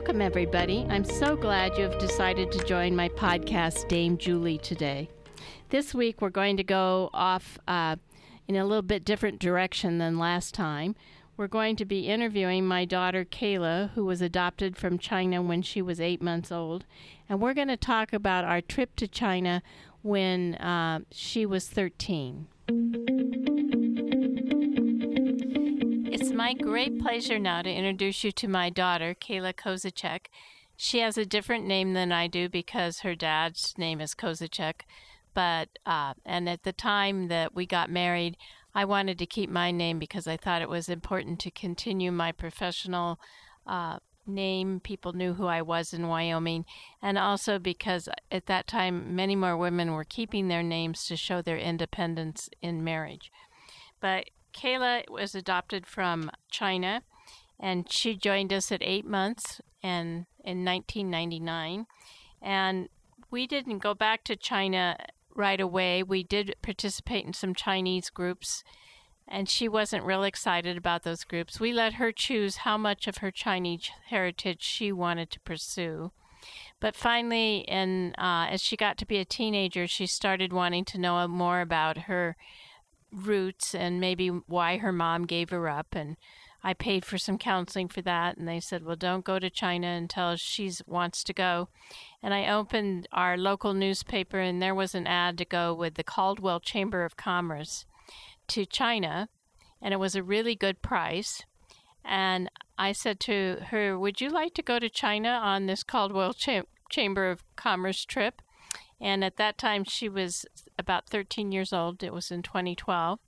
Welcome, everybody. I'm so glad you have decided to join my podcast, Dame Julie, today. This week, we're going to go off uh, in a little bit different direction than last time. We're going to be interviewing my daughter, Kayla, who was adopted from China when she was eight months old. And we're going to talk about our trip to China when uh, she was 13. My great pleasure now to introduce you to my daughter, Kayla Kozacek. She has a different name than I do because her dad's name is Kozacek. But, uh, and at the time that we got married, I wanted to keep my name because I thought it was important to continue my professional uh, name. People knew who I was in Wyoming. And also because at that time, many more women were keeping their names to show their independence in marriage. But Kayla was adopted from China, and she joined us at eight months and in 1999. And we didn't go back to China right away. We did participate in some Chinese groups, and she wasn't real excited about those groups. We let her choose how much of her Chinese heritage she wanted to pursue. But finally, and uh, as she got to be a teenager, she started wanting to know more about her roots and maybe why her mom gave her up. And I paid for some counseling for that. And they said, well, don't go to China until she wants to go. And I opened our local newspaper, and there was an ad to go with the Caldwell Chamber of Commerce to China. And it was a really good price. And I said to her, Would you like to go to China on this Caldwell Cham- Chamber of Commerce trip? And at that time, she was about 13 years old. It was in 2012.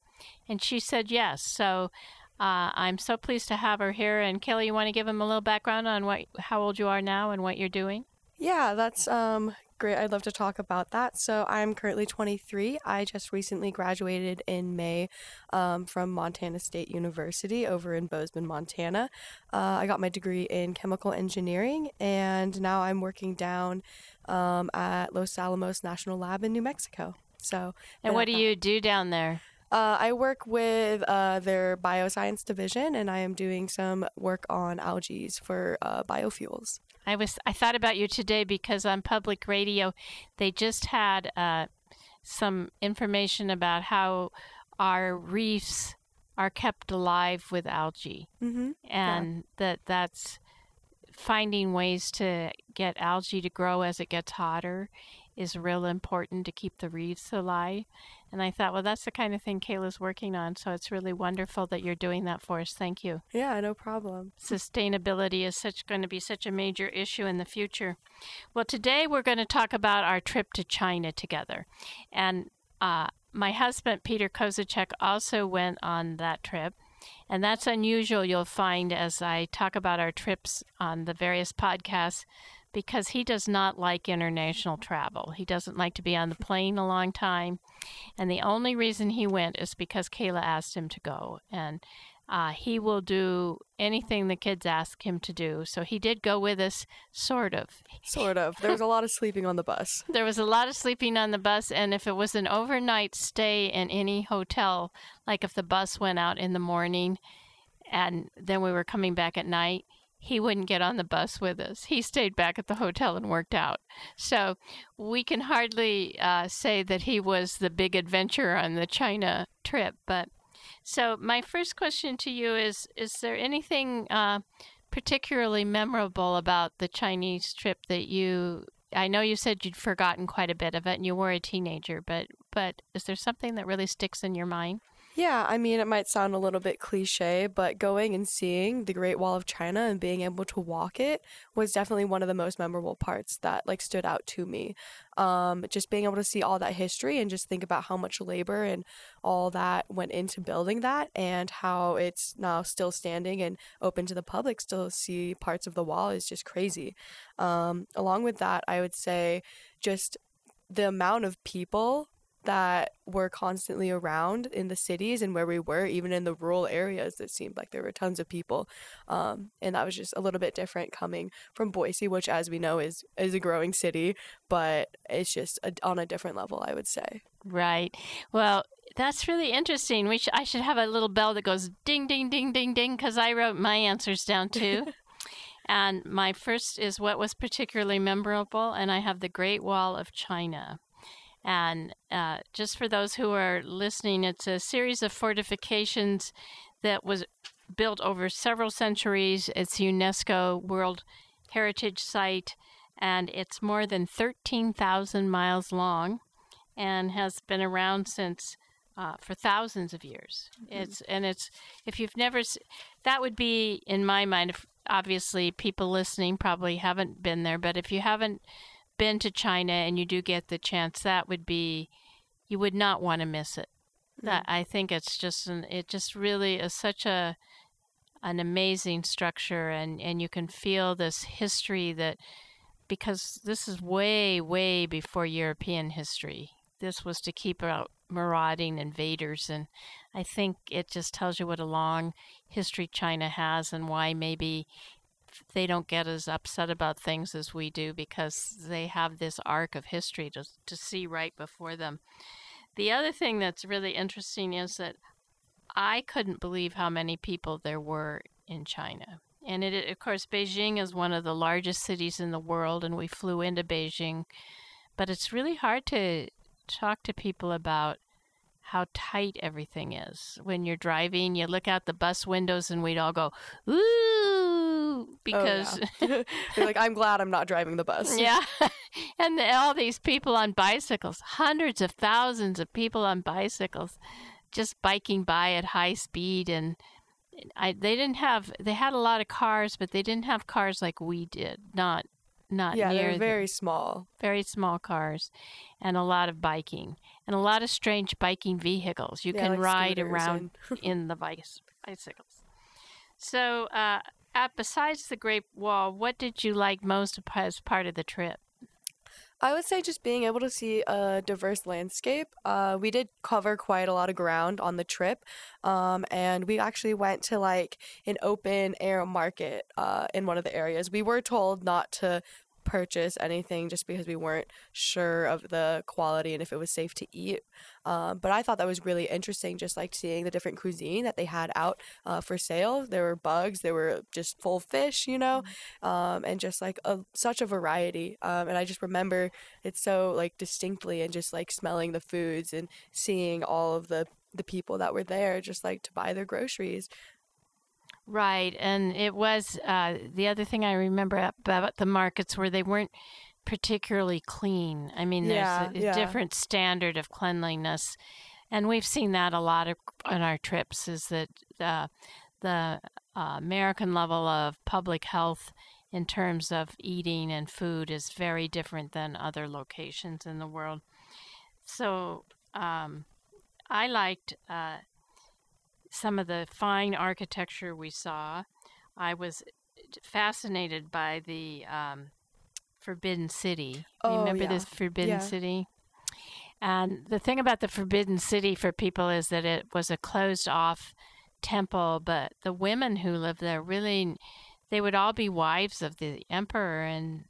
And she said yes. So uh, I'm so pleased to have her here. And Kelly, you want to give them a little background on what, how old you are now and what you're doing? Yeah, that's um, great. I'd love to talk about that. So I'm currently 23. I just recently graduated in May um, from Montana State University over in Bozeman, Montana. Uh, I got my degree in chemical engineering, and now I'm working down um, at Los Alamos National Lab in New Mexico. So, and what do you do down there? Uh, I work with uh, their bioscience division, and I am doing some work on algae for uh, biofuels. I was I thought about you today because on public radio, they just had uh, some information about how our reefs are kept alive with algae, mm-hmm. and yeah. that that's finding ways to get algae to grow as it gets hotter is real important to keep the reefs alive. And I thought, well, that's the kind of thing Kayla's working on. So it's really wonderful that you're doing that for us. Thank you. Yeah, no problem. Sustainability is such going to be such a major issue in the future. Well, today we're going to talk about our trip to China together. And uh, my husband, Peter Kozacek, also went on that trip. And that's unusual, you'll find, as I talk about our trips on the various podcasts because he does not like international travel. He doesn't like to be on the plane a long time. And the only reason he went is because Kayla asked him to go. And uh, he will do anything the kids ask him to do. So he did go with us, sort of. Sort of. There was a lot of sleeping on the bus. There was a lot of sleeping on the bus. And if it was an overnight stay in any hotel, like if the bus went out in the morning and then we were coming back at night, he wouldn't get on the bus with us. He stayed back at the hotel and worked out. So we can hardly uh, say that he was the big adventure on the China trip. But so my first question to you is: Is there anything uh, particularly memorable about the Chinese trip that you? I know you said you'd forgotten quite a bit of it, and you were a teenager. But but is there something that really sticks in your mind? Yeah, I mean, it might sound a little bit cliche, but going and seeing the Great Wall of China and being able to walk it was definitely one of the most memorable parts that like stood out to me. Um, just being able to see all that history and just think about how much labor and all that went into building that and how it's now still standing and open to the public, still see parts of the wall is just crazy. Um, along with that, I would say just the amount of people that were constantly around in the cities and where we were, even in the rural areas, it seemed like there were tons of people. Um, and that was just a little bit different coming from Boise, which, as we know, is, is a growing city, but it's just a, on a different level, I would say. Right. Well, that's really interesting. We sh- I should have a little bell that goes ding, ding, ding, ding, ding, because I wrote my answers down too. And my first is what was particularly memorable, and I have the Great Wall of China. And uh, just for those who are listening, it's a series of fortifications that was built over several centuries. It's UNESCO World Heritage Site, and it's more than 13,000 miles long and has been around since uh, for thousands of years. Mm-hmm. It's and it's if you've never that would be in my mind. If obviously people listening probably haven't been there, but if you haven't been to China and you do get the chance, that would be you would not want to miss it. Mm-hmm. That I think it's just an, it just really is such a an amazing structure and and you can feel this history that because this is way way before European history. This was to keep out marauding invaders and I think it just tells you what a long history China has and why maybe they don't get as upset about things as we do because they have this arc of history to, to see right before them. The other thing that's really interesting is that I couldn't believe how many people there were in China. And it, of course, Beijing is one of the largest cities in the world, and we flew into Beijing. But it's really hard to talk to people about how tight everything is. When you're driving, you look out the bus windows, and we'd all go, ooh, because. Oh, yeah. like, I'm glad I'm not driving the bus. yeah. and all these people on bicycles, hundreds of thousands of people on bicycles, just biking by at high speed. And I, they didn't have, they had a lot of cars, but they didn't have cars like we did, not not yeah, near they're very small. Very small cars and a lot of biking and a lot of strange biking vehicles. You yeah, can like ride around in the bicycles. So, uh, at, besides the Great Wall, what did you like most as part of the trip? I would say just being able to see a diverse landscape. Uh, we did cover quite a lot of ground on the trip, um, and we actually went to like an open air market uh, in one of the areas. We were told not to purchase anything just because we weren't sure of the quality and if it was safe to eat. Um, but I thought that was really interesting, just like seeing the different cuisine that they had out uh, for sale. There were bugs, there were just full fish, you know, mm-hmm. um, and just like a, such a variety. Um, and I just remember it so like distinctly and just like smelling the foods and seeing all of the the people that were there just like to buy their groceries Right, and it was uh, the other thing I remember about the markets where they weren't particularly clean. I mean, yeah, there's a, a yeah. different standard of cleanliness, and we've seen that a lot of, on our trips. Is that uh, the uh, American level of public health in terms of eating and food is very different than other locations in the world. So um, I liked uh, some of the fine architecture we saw. I was fascinated by the um, Forbidden City. Oh, Remember yeah. this Forbidden yeah. City? And the thing about the Forbidden City for people is that it was a closed off temple, but the women who lived there really, they would all be wives of the emperor and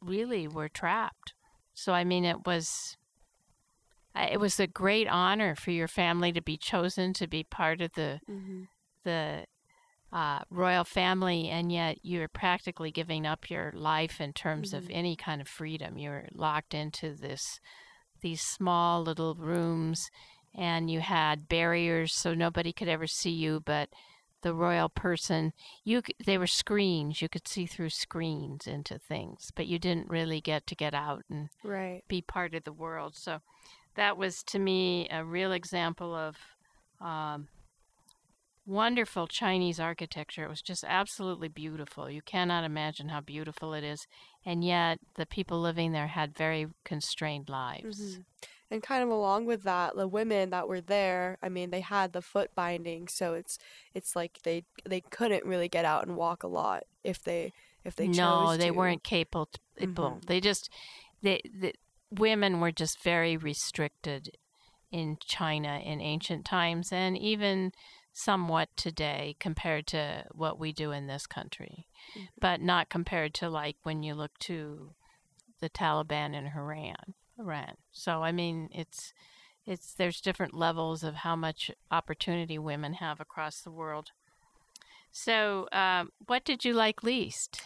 really were trapped. So, I mean, it was it was a great honor for your family to be chosen to be part of the mm-hmm. the uh, royal family, and yet you're practically giving up your life in terms mm-hmm. of any kind of freedom. You're locked into this these small little rooms, and you had barriers so nobody could ever see you, but the royal person you they were screens you could see through screens into things but you didn't really get to get out and right. be part of the world so that was to me a real example of um, wonderful Chinese architecture. It was just absolutely beautiful. You cannot imagine how beautiful it is. And yet, the people living there had very constrained lives. Mm-hmm. And kind of along with that, the women that were there, I mean, they had the foot binding, so it's it's like they they couldn't really get out and walk a lot if they if they no, they to. weren't capable. Mm-hmm. They just they, they women were just very restricted in China in ancient times and even somewhat today compared to what we do in this country, mm-hmm. but not compared to like when you look to the Taliban in Iran. Iran. So I mean, it's it's there's different levels of how much opportunity women have across the world. So, um, what did you like least?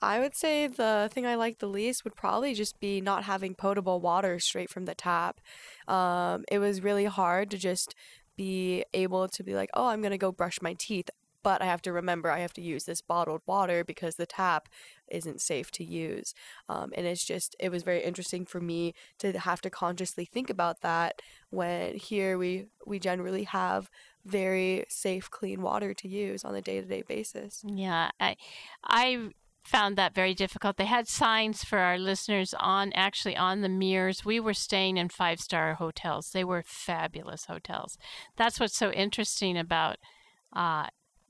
I would say the thing I like the least would probably just be not having potable water straight from the tap. Um, it was really hard to just be able to be like, oh, I'm going to go brush my teeth. But I have to remember I have to use this bottled water because the tap isn't safe to use. Um, and it's just, it was very interesting for me to have to consciously think about that when here we, we generally have very safe, clean water to use on a day to day basis. Yeah, I, I found that very difficult. They had signs for our listeners on actually on the mirrors. We were staying in five star hotels. They were fabulous hotels. That's what's so interesting about uh,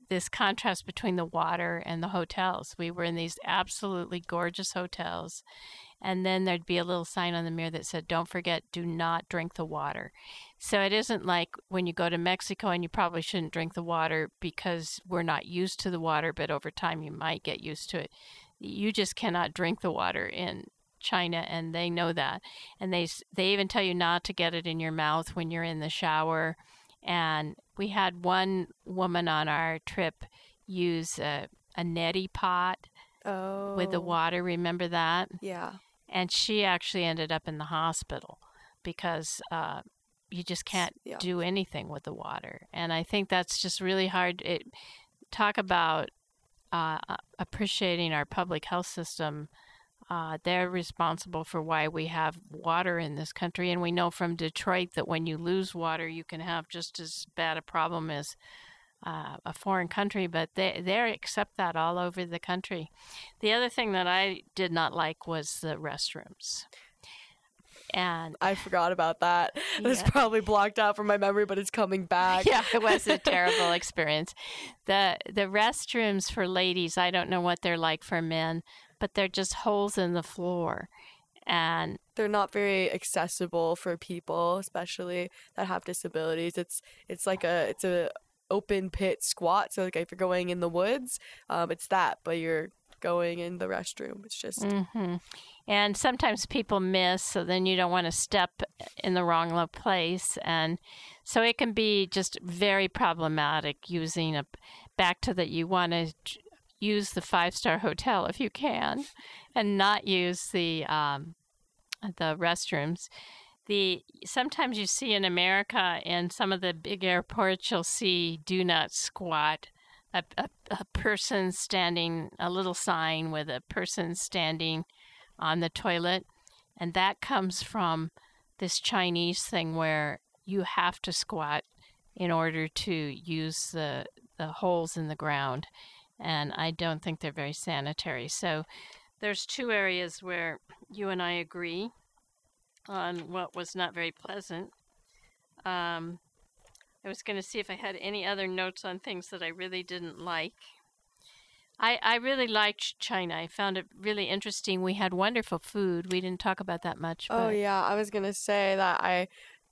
this contrast between the water and the hotels. We were in these absolutely gorgeous hotels. And then there'd be a little sign on the mirror that said, Don't forget, do not drink the water. So it isn't like when you go to Mexico and you probably shouldn't drink the water because we're not used to the water, but over time you might get used to it. You just cannot drink the water in China and they know that. And they they even tell you not to get it in your mouth when you're in the shower. And we had one woman on our trip use a, a neti pot oh. with the water. Remember that? Yeah. And she actually ended up in the hospital because uh, you just can't yeah. do anything with the water. And I think that's just really hard. It talk about uh, appreciating our public health system. Uh, they're responsible for why we have water in this country, and we know from Detroit that when you lose water, you can have just as bad a problem as uh, a foreign country. But they they accept that all over the country. The other thing that I did not like was the restrooms and I forgot about that. Yeah. It's probably blocked out from my memory, but it's coming back. Yeah, it was a terrible experience. the The restrooms for ladies, I don't know what they're like for men, but they're just holes in the floor, and they're not very accessible for people, especially that have disabilities. It's it's like a it's a open pit squat. So like if you're going in the woods, um, it's that, but you're going in the restroom. It's just. Mm-hmm. And sometimes people miss, so then you don't want to step in the wrong place. And so it can be just very problematic using a. Back to that, you want to use the five star hotel if you can, and not use the um, the restrooms. The sometimes you see in America in some of the big airports, you'll see "Do not squat." A, a, a person standing, a little sign with a person standing on the toilet. And that comes from this Chinese thing where you have to squat in order to use the, the holes in the ground. And I don't think they're very sanitary. So there's two areas where you and I agree on what was not very pleasant. Um, I was going to see if I had any other notes on things that I really didn't like. I, I really liked China. I found it really interesting. We had wonderful food. We didn't talk about that much. Oh yeah, I was gonna say that I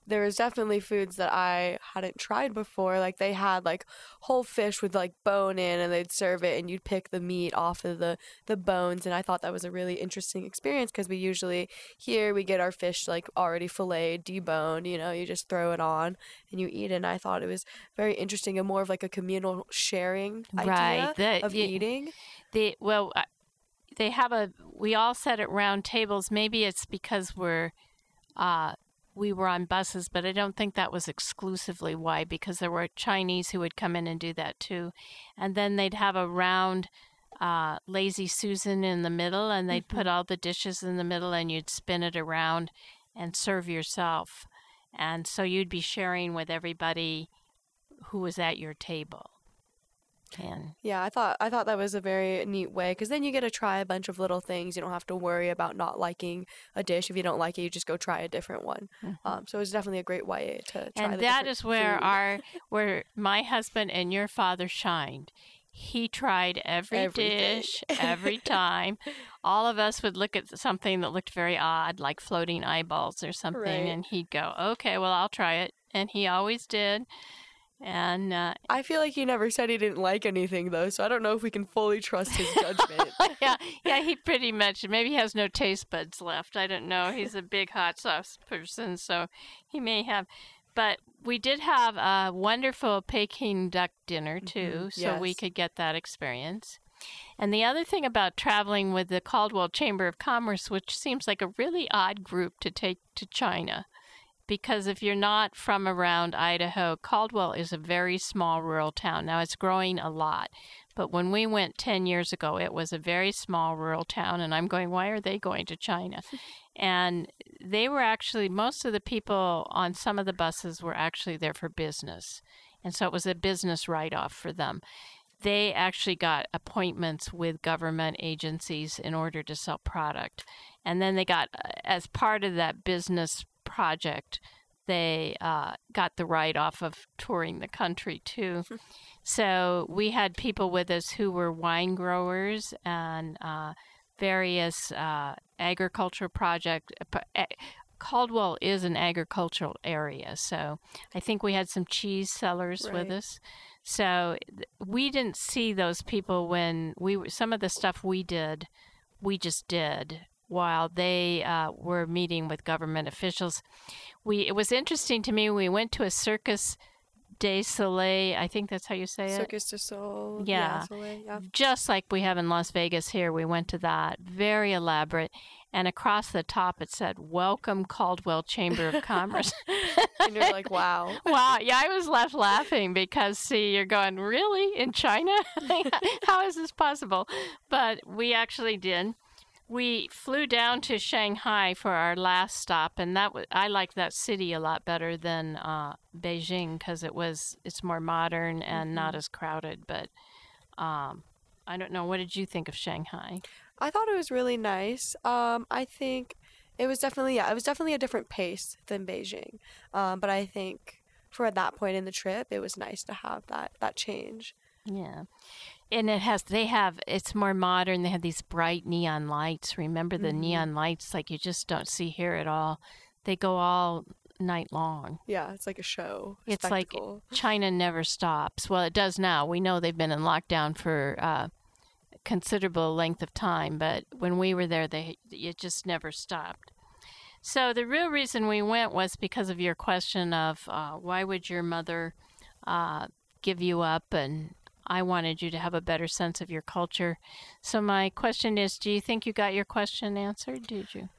there was definitely foods that I hadn't tried before. Like they had like whole fish with like bone in and they'd serve it and you'd pick the meat off of the the bones and I thought that was a really interesting experience because we usually here we get our fish like already filleted, deboned, you know, you just throw it on and you eat it. And I thought it was very interesting and more of like a communal sharing idea right. the, of the, eating. The well they have a we all sat at round tables. Maybe it's because we're uh, we were on buses, but I don't think that was exclusively why, because there were Chinese who would come in and do that too. And then they'd have a round uh, lazy Susan in the middle, and they'd mm-hmm. put all the dishes in the middle, and you'd spin it around and serve yourself. And so you'd be sharing with everybody who was at your table can. Yeah, I thought I thought that was a very neat way because then you get to try a bunch of little things. You don't have to worry about not liking a dish. If you don't like it, you just go try a different one. Mm-hmm. Um, so it was definitely a great way to try. And that is where food. our where my husband and your father shined. He tried every Everything. dish every time. All of us would look at something that looked very odd, like floating eyeballs or something, right. and he'd go, "Okay, well, I'll try it." And he always did. And uh, I feel like he never said he didn't like anything though, so I don't know if we can fully trust his judgment. yeah, yeah, he pretty much maybe he has no taste buds left. I don't know. He's a big hot sauce person, so he may have. but we did have a wonderful Peking duck dinner too, so we could get that experience. And the other thing about traveling with the Caldwell Chamber of Commerce, which seems like a really odd group to take to China, because if you're not from around Idaho, Caldwell is a very small rural town. Now it's growing a lot, but when we went 10 years ago, it was a very small rural town. And I'm going, why are they going to China? And they were actually, most of the people on some of the buses were actually there for business. And so it was a business write off for them. They actually got appointments with government agencies in order to sell product. And then they got, uh, as part of that business project, they uh, got the write off of touring the country too. so we had people with us who were wine growers and uh, various uh, agriculture project. Caldwell is an agricultural area, so I think we had some cheese sellers with us. So we didn't see those people when we were, some of the stuff we did, we just did while they uh, were meeting with government officials. We it was interesting to me. We went to a Circus de Soleil. I think that's how you say it Cirque du Soleil. Yeah. Soleil, yeah. just like we have in Las Vegas here. We went to that. Very elaborate. And across the top it said, Welcome Caldwell Chamber of Commerce. And you're like, wow. wow. Yeah, I was left laughing because, see, you're going, Really? In China? How is this possible? But we actually did. We flew down to Shanghai for our last stop, and that was, I liked that city a lot better than uh, Beijing because it was it's more modern and not as crowded. But um, I don't know. What did you think of Shanghai? I thought it was really nice. Um, I think it was definitely yeah, it was definitely a different pace than Beijing. Um, but I think for that point in the trip, it was nice to have that that change. Yeah. And it has, they have, it's more modern. They have these bright neon lights. Remember the Mhm. neon lights like you just don't see here at all? They go all night long. Yeah, it's like a show. It's like. China never stops. Well, it does now. We know they've been in lockdown for uh, considerable length of time, but when we were there, they it just never stopped. So the real reason we went was because of your question of uh, why would your mother uh, give you up, and I wanted you to have a better sense of your culture. So my question is, do you think you got your question answered? Did you?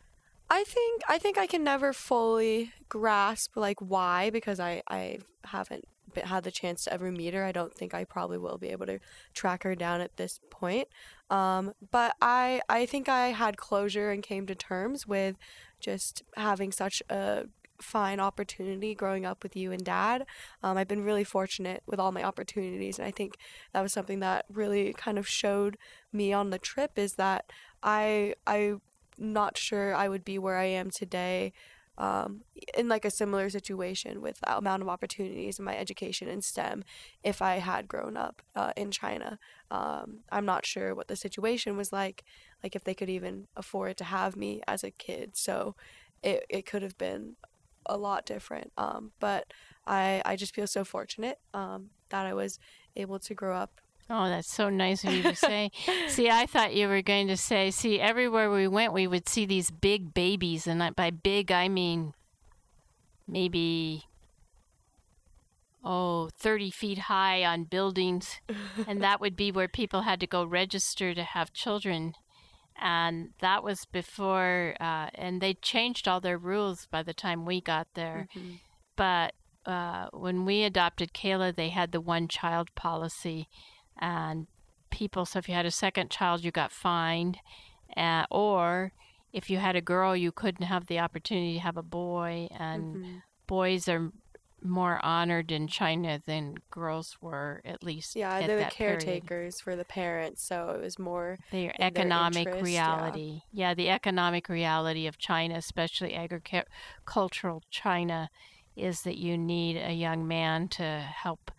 I think I think I can never fully grasp like why because I I haven't had the chance to ever meet her. I don't think I probably will be able to track her down at this point. Um, but I I think I had closure and came to terms with just having such a fine opportunity growing up with you and dad. Um, I've been really fortunate with all my opportunities, and I think that was something that really kind of showed me on the trip is that I I'm not sure I would be where I am today um, in like a similar situation with the amount of opportunities in my education in STEM if I had grown up uh, in China. Um, I'm not sure what the situation was like, like if they could even afford to have me as a kid. So it, it could have been a lot different. Um, but I, I just feel so fortunate um, that I was able to grow up Oh, that's so nice of you to say. see, I thought you were going to say, see, everywhere we went, we would see these big babies. And I- by big, I mean maybe, oh, 30 feet high on buildings. and that would be where people had to go register to have children. And that was before, uh, and they changed all their rules by the time we got there Mhm. but uh, when we adopted Kayla, they had the one child policy, and people. So if you had a second child, you got fined, uh, or if you had a girl, you couldn't have the opportunity to have a boy. And Mhm. boys are more honored in China than girls were, at least. Yeah, at they're the that period. caretakers for the parents, so it was more their in their economic interest, yeah. reality. Yeah. the economic reality of China, especially agricultural China, is that you need a young man to help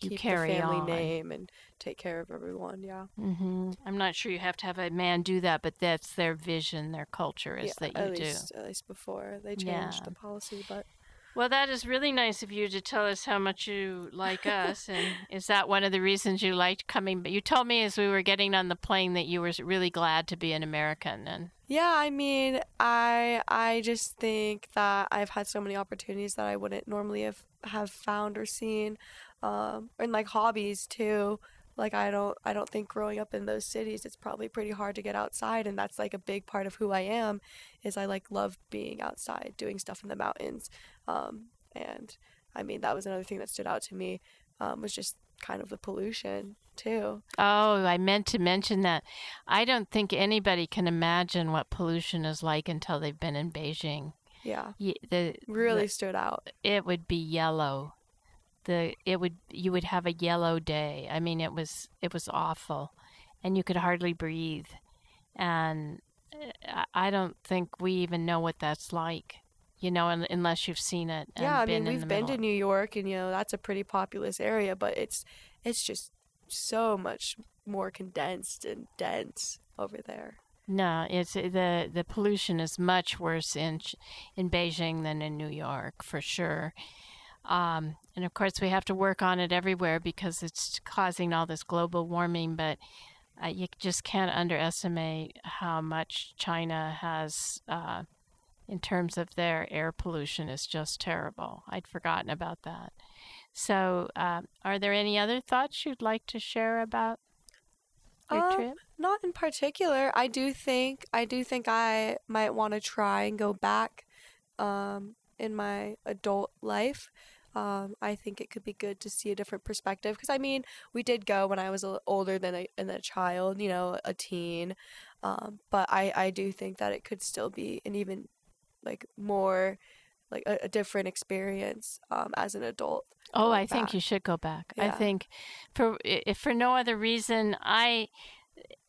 you keep carry the family on. name and take care of everyone. Yeah, Mm-hmm. I'm not sure you have to have a man do that, but that's their vision, their culture is yeah that you at do. least at least before they changed Yeah. the policy. But Well, that is really nice of you to tell us how much you like us. And is that one of the reasons you liked coming? But you told me as we were getting on the plane that you were really glad to be an American. And Yeah, I mean, I I just think that I've had so many opportunities that I wouldn't normally have have found or seen, um, and like hobbies too. Like I don't I don't think growing up in those cities, it's probably pretty hard to get outside, and that's like a big part of who I am. Is I like love being outside, doing stuff in the mountains, um, and I mean that was another thing that stood out to me um, was just kind of the pollution too. Oh, I meant to mention that. I don't think anybody can imagine what pollution is like until they've been in Beijing. Yeah, Ye- The, really the- stood out. it would be yellow. The it would you would have a yellow day. I mean, it was it was awful, and you could hardly breathe. And uh, I- don't think we even know what that's like, you know, unless you've seen it. And yeah, I mean we've been to. New York, and you know that's a pretty populous area, but it's it's just so much more condensed and dense over there. No, it's uh, the the pollution is much worse in in Beijing than in New York for sure. Um, and of course, we have to work on it everywhere because it's causing all this global warming. But uh, you just can't underestimate how much China has uh, in terms of their air pollution is just terrible. I'd forgotten about that. So, uh, are there any other thoughts you'd like to share about your Um, trip? Not in particular. I do think I do think I might want to try and go back um, in my adult life. Um, I think it could be good to see a different perspective because I mean we did go when I was a older than a, than a child, you know, a teen. Um, but I I do think that it could still be an even like more like a, a different experience um, as an adult. Oh, going I think you should go back. I think for if for no other reason, I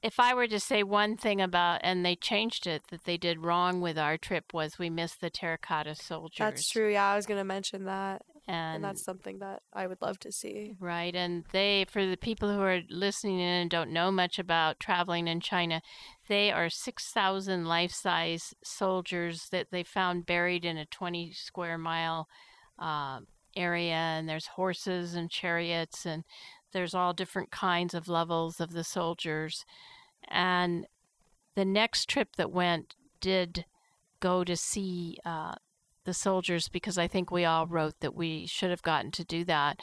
if I were to say one thing about and they changed it that they did wrong with our trip was we missed the terracotta soldiers. That's true. Yeah, I was gonna mention that, And, and that's something that I would love to see. right and they for the people who are listening in and don't know much about traveling in China, they are 6,000 life-size soldiers that they found buried in a 20 square mile uh, area and there's horses and chariots and there's all different kinds of levels of the soldiers and the next trip that went did go to see uh, the soldiers because I think we all wrote that we should have gotten to do that.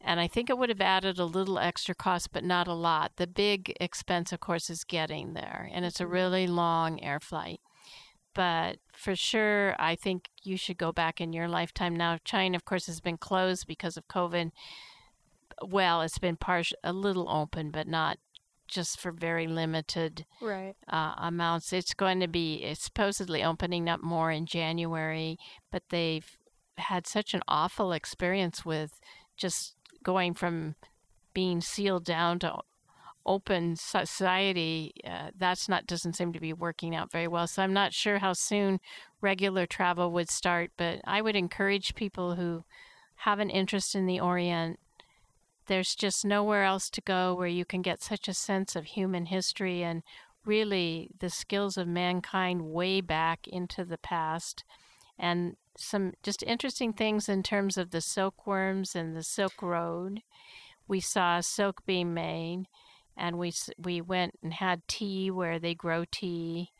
And I think it would have added a little extra cost, but not a lot. The big expense, of course, is getting there, and it's a mm-hmm. really long air flight. But for sure, I think you should go back in your lifetime. Now, China, of course, has been closed because of COVID. Well, it's been partial, a little open, but not just for very limited Right. uh, amounts. It's going to be it's supposedly opening up more in January, but they've had such an awful experience with just going from being sealed down to open society. Uh, that's not doesn't seem to be working out very well. So I'm not sure how soon regular travel would start, but I would encourage people who have an interest in the Orient there's just nowhere else to go where you can get such a sense of human history and really the skills of mankind way back into the past. And some just interesting things in terms of the silkworms and the silk road. We saw silk being made and we we went and had tea where they grow tea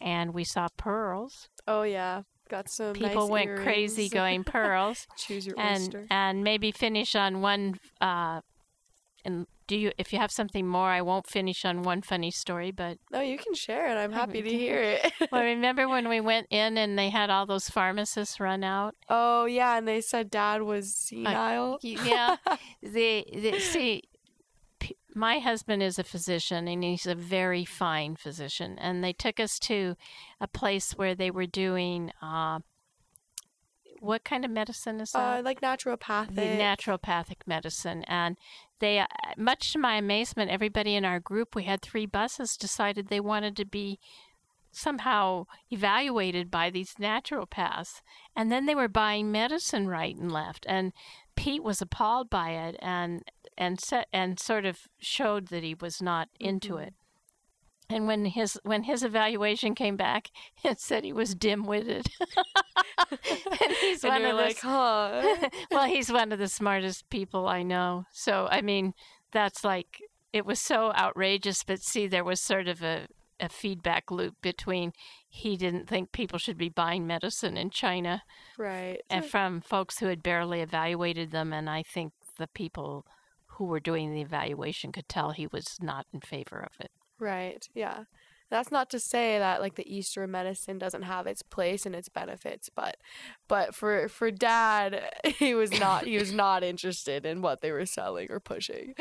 and we saw pearls. Oh yeah, got some. people nice went crazy going pearls Choose your and oyster. and maybe finish on one uh and do you if you have something more i won't finish on one funny story but No, you can share it. I'm happy to hear it. well remember when we went in and they had all those pharmacists run out oh yeah, and they said Dad was senile. Y- yeah the, the see my husband is a physician and he's a very fine physician and they took us to a place where they were doing uh what kind of medicine is that Uh, like naturopathic. the naturopathic medicine and they uh, much to my amazement everybody in our group we had three buses decided they wanted to be somehow evaluated by these naturopaths and then they were buying medicine right and left and Pete was appalled by it and and set, and sort of showed that he was not into Mhm. it and when his when his evaluation came back it said he was dim-witted and he's and one you're of like, the huh? well, he's one of the smartest people I know. So, I mean, that's like, it was so outrageous, but see, there was sort of a, a feedback loop between he didn't think people should be buying medicine in China, right, and from folks who had barely evaluated them, and I think the people who were doing the evaluation could tell he was not in favor of it. Right. Yeah. That's not to say that like the Eastern medicine doesn't have its place and its benefits, but but for for dad, he was not he was not interested in what they were selling or pushing.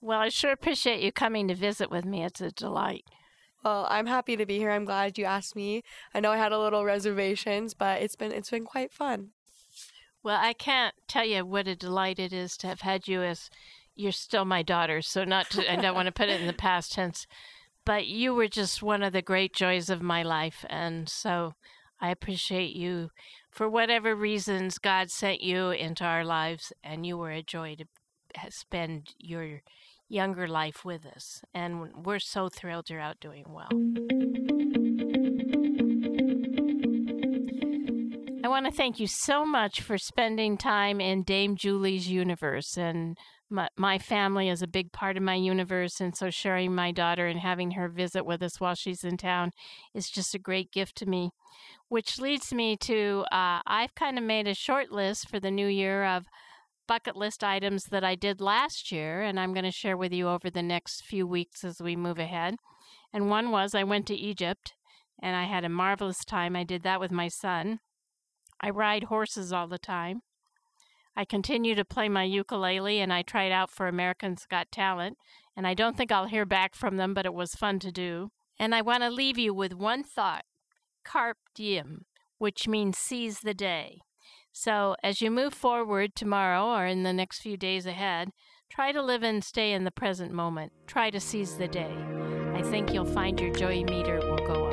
Well, I sure appreciate you coming to visit with me. It's a delight. Well, I'm happy to be here. I'm glad you asked me. I know I had a little reservations, but it's been it's been quite fun. Well, I can't tell you what a delight it is to have had you as you're still my daughter, so not to I don't want to put it in the past tense, but you were just one of the great joys of my life and so I appreciate you for whatever reasons God sent you into our lives and you were a joy to spend your younger life with us. And we're so thrilled you're out doing well. Want to thank you so much for spending time in Dame Julie's universe. And my, my family is a big part of my universe. And so sharing my daughter and having her visit with us while she's in town is just a great gift to me. Which leads me to uh, I've kind of made a short list for the new year of bucket list items that I did last year, and I'm going to share with you over the next few weeks as we move ahead. And one was I went to Egypt, and I had a marvelous time. I did that with my son. I ride horses all the time. I continue to play my ukulele, and I tried out for America's Got Talent, and I don't think I'll hear back from them, but it was fun to do. And I want to leave you with one thought carpe diem, which means seize the day. So, as you move forward tomorrow or in the next few days ahead, try to live and stay in the present moment. Try to seize the day. I think you'll find your joy meter will go